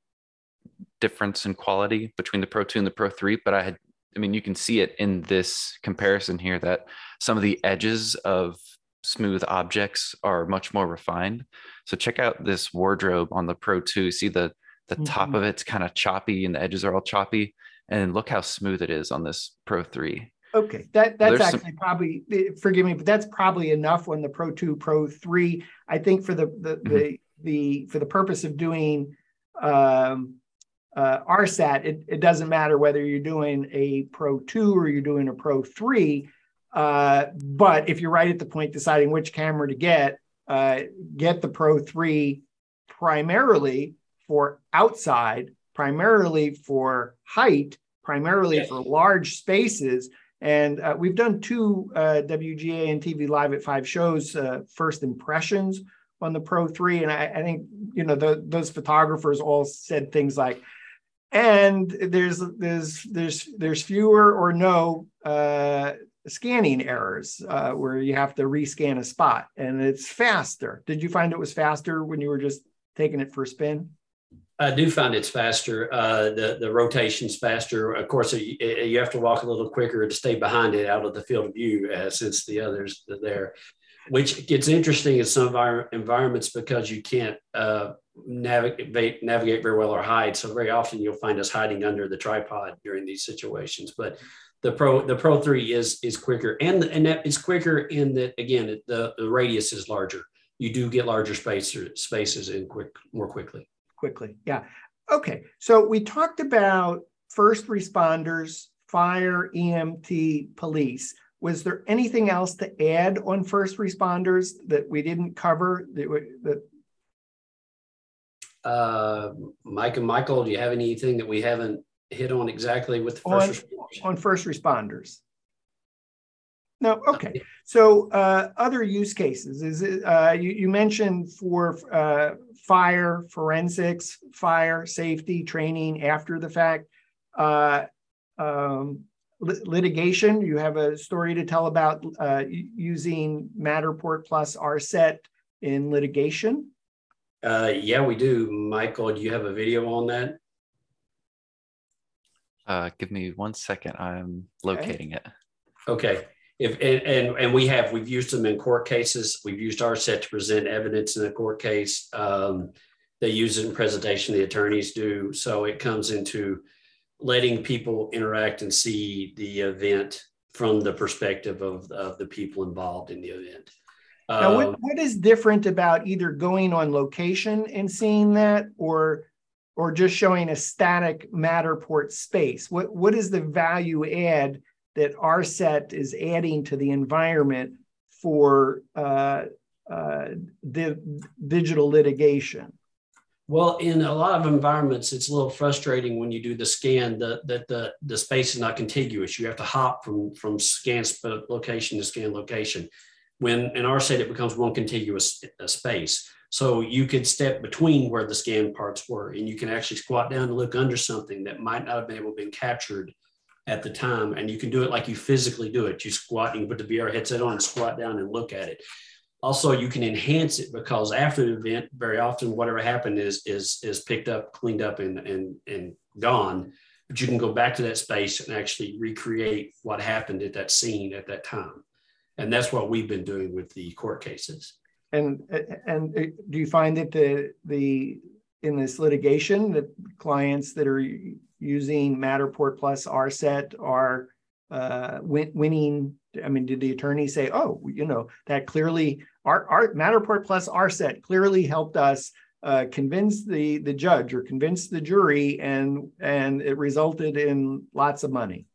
S2: difference in quality between the Pro 2 and the Pro 3, but I had. I mean, you can see it in this comparison here that some of the edges of smooth objects are much more refined. So check out this wardrobe on the Pro 2. See the the mm-hmm. top of it's kind of choppy and the edges are all choppy and look how smooth it is on this Pro 3.
S1: Okay, that that's actually some... probably forgive me, but that's probably enough on the Pro 2, Pro 3. I think for the the mm-hmm. the, the for the purpose of doing um, uh, RSET, it, it doesn't matter whether you're doing a Pro 2 or you're doing a Pro 3. Uh, but if you're right at the point deciding which camera to get, uh, get the Pro 3 primarily for outside primarily for height, primarily yes. for large spaces. And uh, we've done two uh, WGAN TV Live at Five shows, uh, first impressions on the Pro 3. And I, I think, you know, the, those photographers all said things like, and there's there's there's there's fewer or no uh, scanning errors uh, where you have to rescan a spot and it's faster. Did you find it was faster when you were just taking it for a spin?
S3: I do find it's faster. Uh, the the rotation's faster. Of course, you, you, have to walk a little quicker to stay behind it out of the field of view, uh, since the others are there. Which gets interesting in some of our environments because you can't uh, navigate navigate very well or hide. So very often you'll find us hiding under the tripod during these situations. But the pro the Pro Three is is quicker, and and that is quicker in that again the the radius is larger. You do get larger spaces spaces in quick more quickly
S1: quickly. Yeah. Okay. So we talked about first responders, fire, EMT, police. Was there anything else to add on first responders that we didn't cover? That,
S3: that... Uh, Mike and Michael, do you have anything that we haven't hit on exactly with the first
S1: on, on first responders? No, okay. So uh, other use cases is it, uh, you, you, mentioned for uh, fire forensics, fire safety training after the fact, uh, um, litigation. You have a story to tell about uh, using Matterport plus RSET in litigation.
S3: Uh, yeah, we do. Michael, do you have a video on that?
S2: give me one second. I'm locating okay. it.
S3: Okay if and, and, and we have we've used them in court cases. We've used RSET to present evidence in a court case. Um, they use it in presentation. The attorneys do. So it comes into letting people interact and see the event from the perspective of, of the people involved in the event.
S1: Now, what, um, what is different about either going on location and seeing that, or or just showing a static Matterport space? What what is the value add that RSET is adding to the environment for uh, uh, the digital litigation?
S3: Well, in a lot of environments, it's a little frustrating when you do the scan that the, the, the space is not contiguous. You have to hop from, from scan location to scan location. When in RSET, it becomes one contiguous uh, space. So you could step between where the scan parts were, and you can actually squat down and look under something that might not have been able to be captured at the time. And you can do it like you physically do it. You squat, you can put the VR headset on and squat down and look at it. Also, you can enhance it because after the event, very often whatever happened is is is picked up, cleaned up, and and and gone. But you can go back to that space and actually recreate what happened at that scene at that time. And that's what we've been doing with the court cases.
S1: And and do you find that the the in this litigation that clients that are using Matterport plus RSET are uh, win- winning? I mean, did the attorney say, "Oh, you know, that clearly our, our Matterport plus RSET clearly helped us uh, convince the the judge or convince the jury, and and it resulted in lots of money.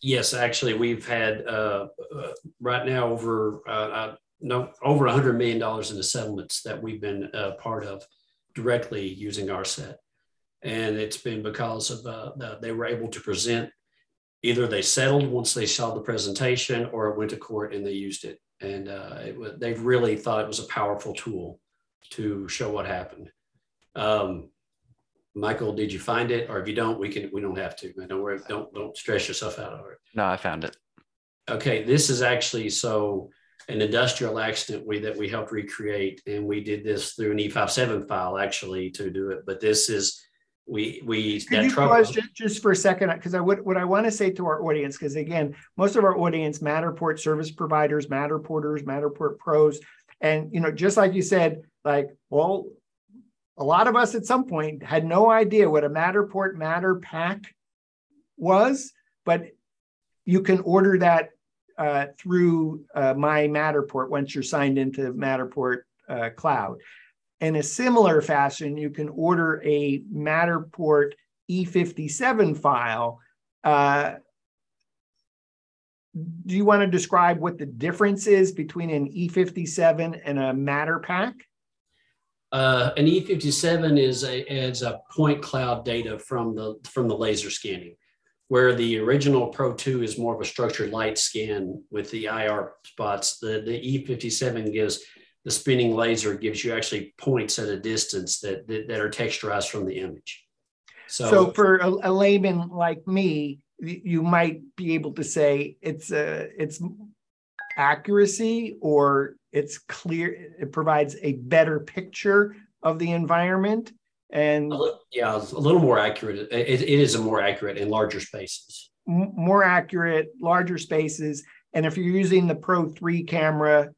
S3: Yes, actually, we've had uh, uh, right now over uh, uh, no over a hundred million dollars in the settlements that we've been uh, part of directly using RSET, and it's been because of the, they were able to present either they settled once they saw the presentation, or it went to court and they used it, and it, they really thought it was a powerful tool to show what happened. Um, Michael, did you find it? Or if you don't, we can we don't have to. Don't worry, don't don't stress yourself out over it.
S2: No, I found it.
S3: Okay, this is actually so an industrial accident we that we helped recreate, and we did this through an E57 file actually to do it. But this is we we
S1: Could you pause just, just for a second because I would what I want to say to our audience because again most of our audience Matterport service providers Matterporters Matterport pros and you know just like you said like well a lot of us at some point had no idea what a Matterport MatterPak was, but you can order that uh, through uh, my Matterport once you're signed into Matterport uh, Cloud. In a similar fashion, you can order a Matterport E57 file. Uh, do you want to describe what the difference is between an E57 and a MatterPak?
S3: Uh, an E57 is a, a point cloud data from the, from the laser scanning, where the original Pro 2 is more of a structured light scan with the IR spots. The, the E57 gives the spinning laser gives you actually points at a distance that, that, that are texturized from the image.
S1: So, so for a, a, layman like me, you might be able to say it's a it's accuracy or it's clear it provides a better picture of the environment and
S3: yeah a little more accurate. It, it is a more accurate in larger spaces.
S1: More accurate larger spaces. And if you're using the pro 3 camera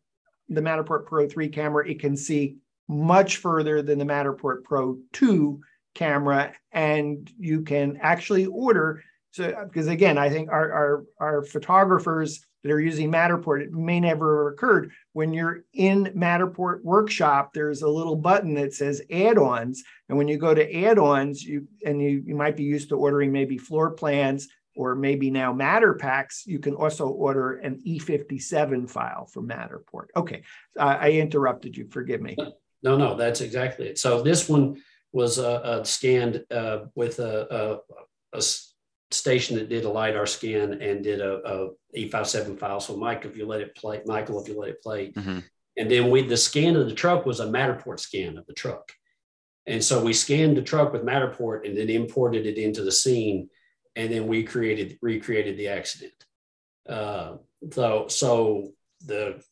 S1: the matterport pro 3 camera it can see much further than the matterport pro 2 camera and you can actually order so because again i think our our, our photographers that are using Matterport, it may never have occurred. When you're in Matterport Workshop, there's a little button that says add-ons. And when you go to add-ons, you and you, you might be used to ordering maybe floor plans or maybe now MatterPaks, you can also order an E57 file from Matterport. Okay, uh, I interrupted you. Forgive me.
S3: No, no, that's exactly it. So this one was uh, uh, scanned uh, with a, a, a station that did a LiDAR scan and did a a E57 file. So Mike, if you let it play, Michael, if you let it play. Mm-hmm. And then we, the scan of the truck was a Matterport scan of the truck. And so we scanned the truck with Matterport and then imported it into the scene. And then we created, recreated the accident. Uh, so, so the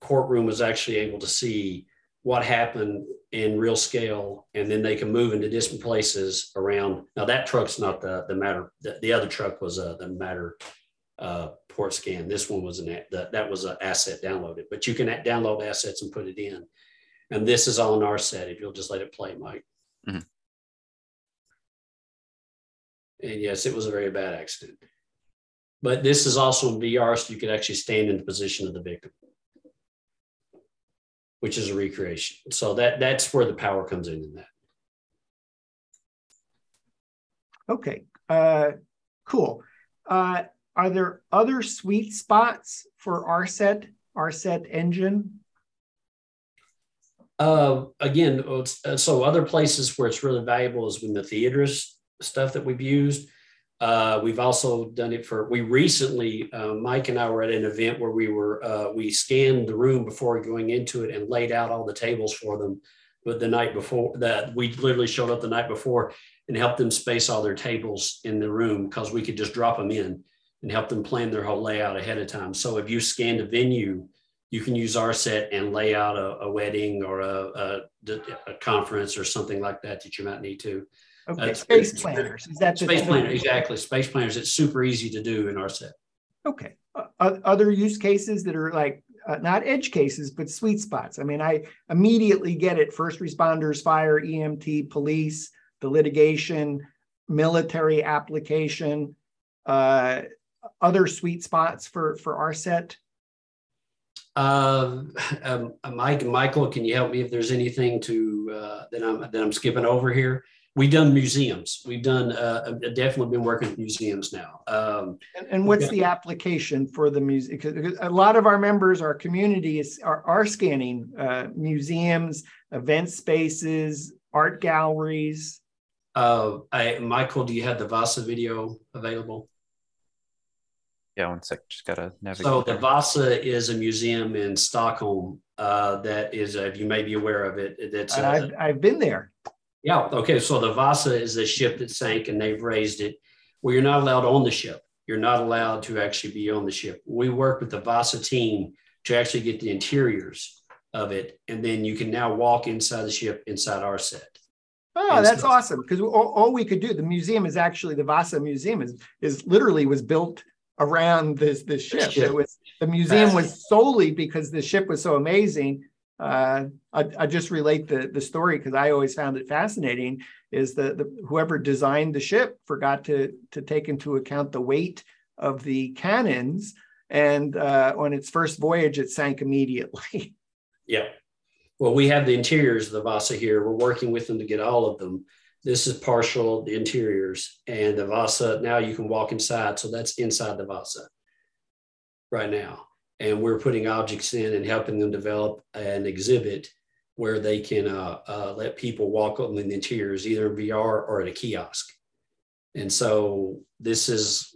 S3: courtroom was actually able to see what happened in real scale, and then they can move into different places around. Now that truck's not the the matter. The, the other truck was uh, the matter uh, port scan. This one was an that that was an asset downloaded, but you can download assets and put it in. And this is on RSET. If you'll just let it play, Mike. Mm-hmm. And yes, it was a very bad accident. But this is also in VR, so you could actually stand in the position of the victim which is a recreation. So that that's where the power comes in in that.
S1: Okay, uh, cool. Uh, are there other sweet spots for RSET, RSET engine?
S3: Uh, again, uh, so other places where it's really valuable is when the theaters stuff that we've used. Uh, we've also done it for. We recently, uh, Mike and I were at an event where we were uh, we scanned the room before going into it and laid out all the tables for them. But the night before that, we literally showed up the night before and helped them space all their tables in the room because we could just drop them in and help them plan their whole layout ahead of time. So if you scanned a venue, you can use RSET and lay out a, a wedding or a, a, a conference or something like that that you might need to.
S1: Okay, uh, space planners. Is that
S3: space planner? Exactly, space planners. It's super easy to do in RSET.
S1: Okay. Uh, other use cases that are like uh, not edge cases, but sweet spots. I mean, I immediately get it. First responders, fire, EMT, police, the litigation, military application. Uh, other sweet spots for for RSET.
S3: Uh, um, Mike Michael, can you help me if there's anything to uh, that I'm that I'm skipping over here? We've done museums. We've done uh, definitely been working with museums now. Um,
S1: and, and, what's the application for the music? Because a lot of our members, our community is are, are scanning uh, museums, event spaces, art galleries.
S3: Uh, I, Michael, do you have the Vasa video available?
S2: Yeah, one sec. Just gotta navigate.
S3: So the Vasa is a museum in Stockholm uh, that is, uh, you may be aware of it. That's
S1: uh, I've, I've been there.
S3: Yeah. Okay. So the Vasa is the ship that sank, and they've raised it. Well, you're not allowed on the ship. You're not allowed to actually be on the ship. We work with the Vasa team to actually get the interiors of it, and then you can now walk inside the ship inside RSET.
S1: Oh, that's awesome! Because all, all, we could do, the museum is actually the Vasa Museum is is literally was built around this this ship. ship. It was the museum was solely because the ship was so amazing. Uh, I, I just relate the the story because I always found it fascinating. Is that the whoever designed the ship forgot to to take into account the weight of the cannons, and uh, on its first voyage, it sank immediately.
S3: Yeah. Well, we have the interiors of the Vasa here. We're working with them to get all of them. This is partial, the interiors, and the Vasa. Now you can walk inside. So that's inside the Vasa right now. And we're putting objects in and helping them develop an exhibit where they can uh, uh, let people walk on in the interiors, either in VR or at a kiosk. And so this is,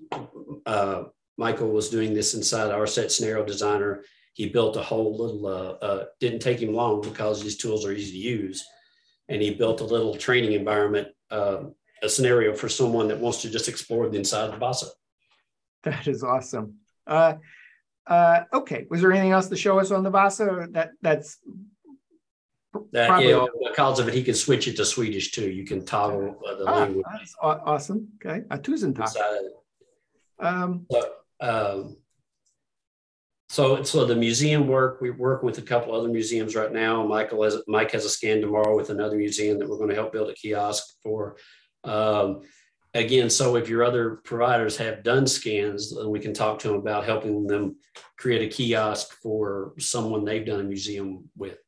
S3: uh, Michael was doing this inside RSET scenario designer. He built a whole little, uh, uh, didn't take him long because these tools are easy to use and he built a little training environment, uh, a scenario for someone that wants to just explore the inside of the Vasa.
S1: That is awesome. Uh, uh, okay, was there anything else to show us on the Vasa? That that's
S3: that probably... know, because of it, he can switch it to Swedish too. You can toggle uh, the ah, language.
S1: That's awesome. Okay, a tusen
S3: Um, so, um, so, so the museum work, we work with a couple other museums right now. Michael has, Mike has a scan tomorrow with another museum that we're going to help build a kiosk for. Um, again, so if your other providers have done scans, we can talk to them about helping them create a kiosk for someone they've done a museum with.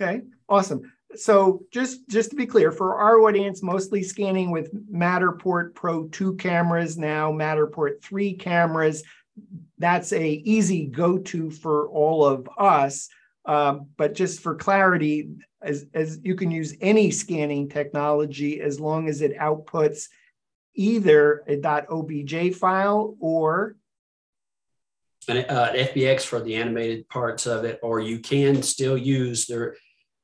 S1: Okay, awesome. So just just to be clear, for our audience, mostly scanning with Matterport Pro 2 cameras now, Matterport 3 cameras, that's a easy go-to for all of us. Um, but just for clarity, as, as you can use any scanning technology as long as it outputs either a .obj file or
S3: an uh, FBX for the animated parts of it, or you can still use their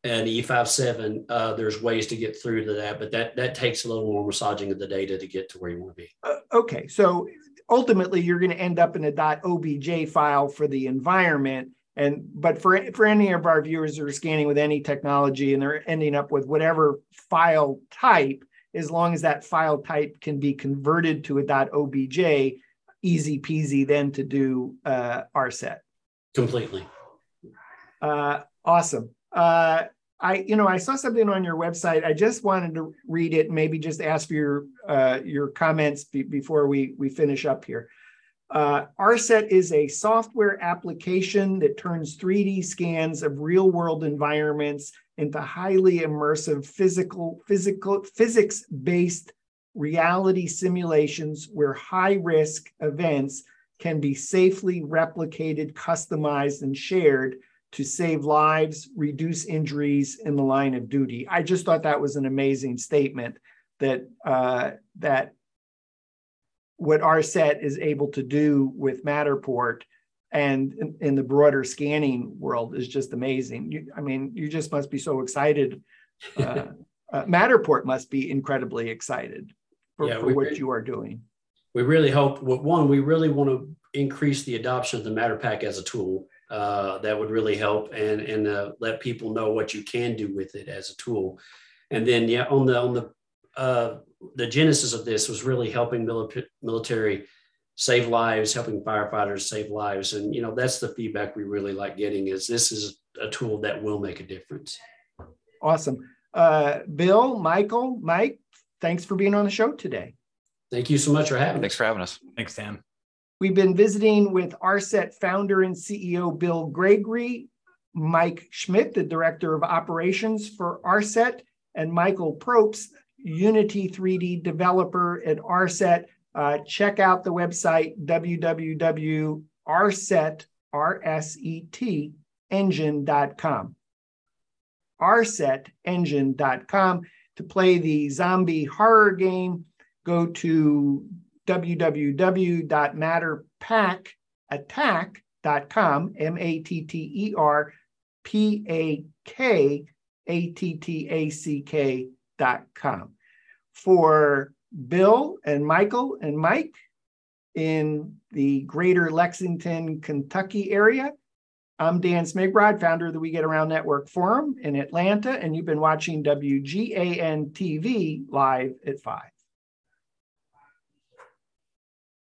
S3: an E57. Uh, there's ways to get through to that, but that that takes a little more massaging of the data to get to where you want to be.
S1: Uh, okay, so ultimately you're going to end up in a .obj file for the environment. And but for for any of our viewers who are scanning with any technology and they're ending up with whatever file type, as long as that file type can be converted to a .obj, easy peasy then to do uh, RSET.
S3: Completely.
S1: Uh, awesome. Uh, I, you know, I saw something on your website. I just wanted to read it, maybe just ask for your uh, your comments be, before we we finish up here. Uh, RSET is a software application that turns 3D scans of real world environments into highly immersive physical, physical, physics based reality simulations where high risk events can be safely replicated, customized, and shared to save lives, reduce injuries in the line of duty. I just thought that was an amazing statement that uh, that what RSET is able to do with Matterport and in, in, the broader scanning world is just amazing. You, I mean, you just must be so excited. Uh, uh, Matterport must be incredibly excited for, yeah, for what really, you are doing.
S3: We really hope. One, we really want to increase the adoption of the MatterPak as a tool uh, that would really help and and uh, let people know what you can do with it as a tool. And then yeah, on the on the uh, the genesis of this was really helping mili- military save lives, helping firefighters save lives, and you know that's the feedback we really like getting. Is this is a tool that will make a difference.
S1: Awesome, uh, Bill, Michael, Mike, thanks for being on the show today.
S3: Thank you so much for having.
S2: Thanks for having us.
S4: Thanks, Dan.
S1: We've been visiting with RSET founder and CEO Bill Gregory, Mike Schmidt, the director of operations for RSET, and Michael Probst, Unity 3D developer at RSET. Uh, check out the website www.rsetengine.com. rsetengine.com. To play the zombie horror game, go to www.matterpakattack.com, M A T T E R P A K A T T A C K.com. For Bill and Michael and Mike in the greater Lexington, Kentucky area, I'm Dan Smigrod, founder of the We Get Around Network Forum in Atlanta, and you've been watching WGAN TV live at 5.